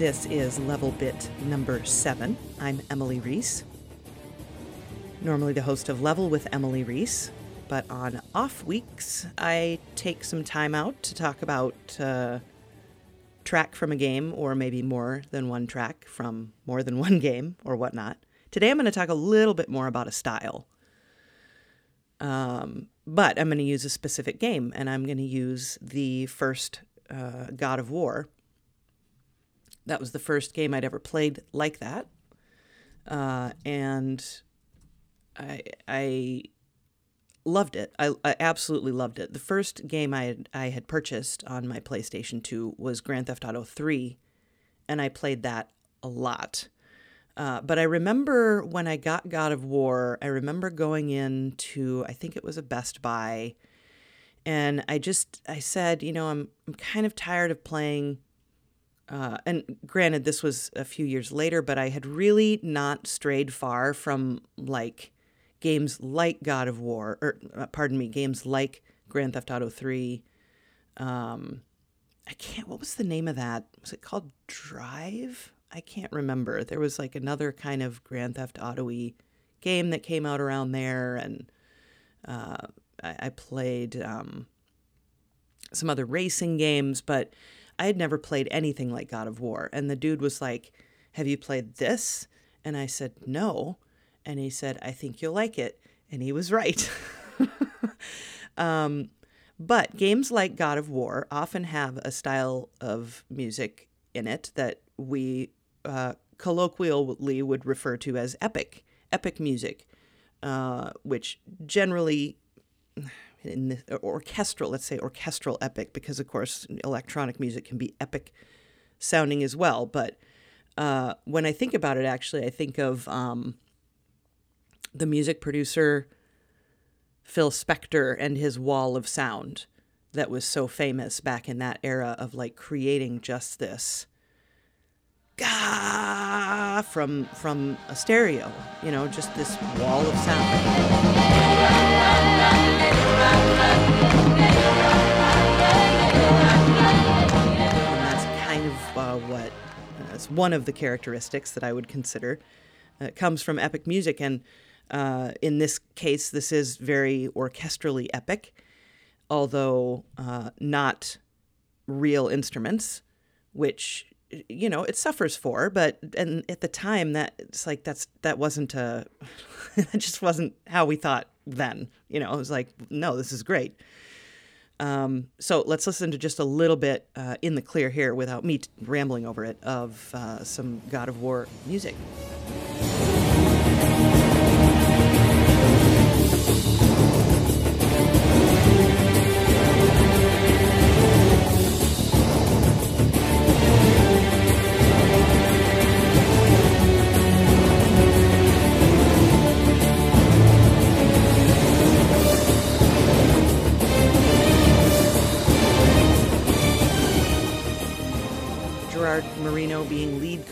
This is level bit number seven. I'm Emily Reese, normally the host of Level with Emily Reese, but on off weeks, I take some time out to talk about uh, track from a game, or maybe more than one track from more than one game, or whatnot. Today, I'm going to talk a little bit more about a style. Um, but I'm going to use a specific game, and I'm going to use the first uh, God of War. That was the first game I'd ever played like that. Uh, and I, I loved it. I, I, absolutely loved it. The first game I had, I had purchased on my PlayStation 2 was Grand Theft Auto 3, and I played that a lot. Uh, but I remember when I got God of War, I remember going into, I think it was a Best Buy, and I just, I said, you know, I'm, I'm kind of tired of playing. Uh, and granted, this was a few years later, but I had really not strayed far from like games like God of War, or uh, pardon me, games like Grand Theft Auto 3. Um, I can't, what was the name of that? Was it called Drive? I can't remember. There was like another kind of Grand Theft Auto game that came out around there, and uh, I, I, played um, some other racing games, but I had never played anything like God of War. And the dude was like, Have you played this? And I said, No. And he said, I think you'll like it. And he was right. um, but games like God of War often have a style of music in it that we uh, colloquially would refer to as epic, epic music, uh, which generally in the orchestral, let's say orchestral epic, because of course electronic music can be epic sounding as well. But uh, when I think about it, actually, I think of um, the music producer Phil Spector and his wall of sound that was so famous back in that era of like creating just this gah from from a stereo, you know, just this wall of sound. One of the characteristics that I would consider. Uh, comes from epic music, and uh, in this case, this is very orchestrally epic, although uh, not real instruments, which you know it suffers for. But and at the time, that it's like that's that wasn't a that just wasn't how we thought then. You know, it was like no, this is great. Um, so let's listen to just a little bit uh, in the clear here without me t- rambling over it of uh, some God of War music.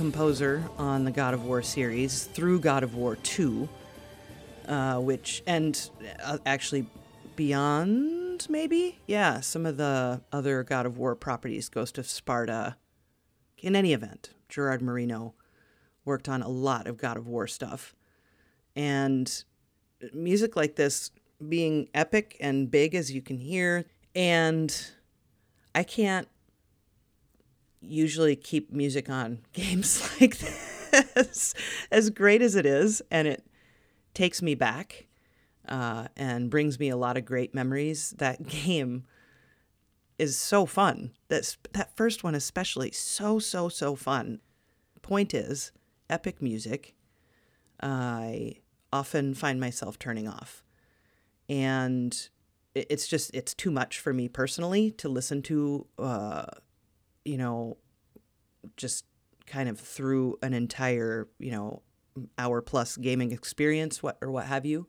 Composer on the God of War series through God of War 2, uh, which, and uh, actually beyond, maybe? Yeah, some of the other God of War properties, Ghost of Sparta. In any event, Gerard Marino worked on a lot of God of War stuff. And music like this being epic and big as you can hear, and I can't usually keep music on games like this, as great as it is, and it takes me back uh, and brings me a lot of great memories. That game is so fun. That that first one especially so so so fun. Point is, epic music. I often find myself turning off, and it's just it's too much for me personally to listen to. Uh, you know, just kind of through an entire, you know, hour plus gaming experience, what or what have you.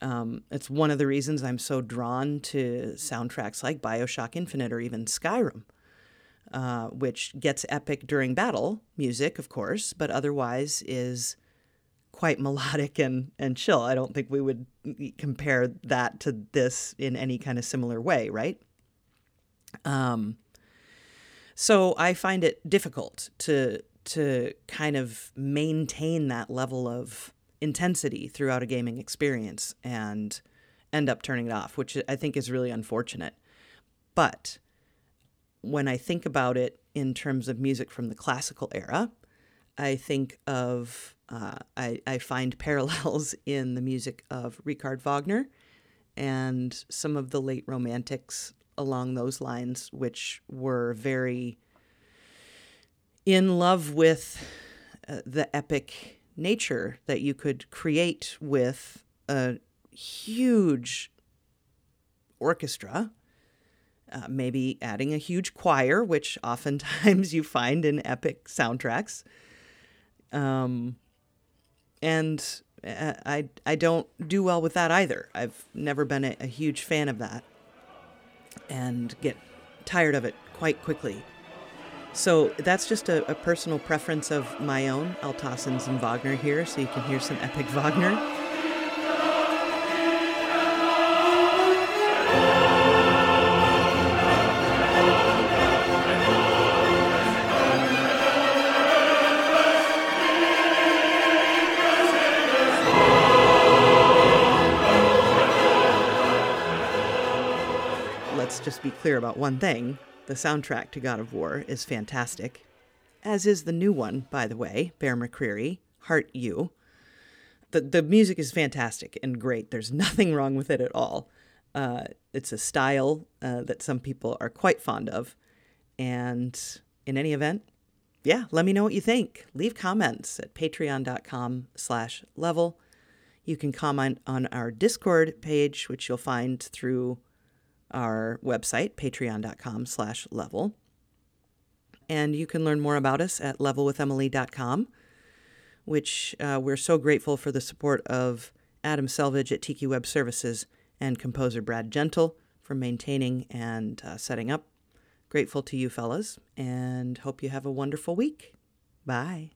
Um, it's one of the reasons I'm so drawn to soundtracks like Bioshock Infinite or even Skyrim, uh, which gets epic during battle music, of course, but otherwise is quite melodic and, and chill. I don't think we would compare that to this in any kind of similar way, right? Um, So I find it difficult to to kind of maintain that level of intensity throughout a gaming experience and end up turning it off, which I think is really unfortunate. But when I think about it in terms of music from the classical era, I think of, uh, I, I find parallels in the music of Richard Wagner and some of the late romantics along those lines, which were very in love with uh, the epic nature that you could create with a huge orchestra, uh, maybe adding a huge choir, which oftentimes you find in epic soundtracks. Um, and uh, I, I don't do well with that either. I've never been a, a huge fan of that and get tired of it quite quickly. So that's just a, a, personal preference of my own. I'll toss in some Wagner here so you can hear some epic Wagner. Just be clear about one thing the soundtrack to God of War is fantastic, as is the new one, by the way, Bear McCreary, Heart You. The, the music is fantastic and great. There's nothing wrong with it at all. Uh, it's a style uh, that some people are quite fond of. And in any event, yeah, let me know what you think. Leave comments at patreon.com slash level. You can comment on our Discord page, which you'll find through our website, patreon.com slash level. And you can learn more about us at levelwithemily.com, which uh, we're so grateful for the support of Adam Selvage at Tiki Web Services and composer Brad Gentle for maintaining and uh, setting up. Grateful to you fellas, and hope you have a wonderful week. Bye.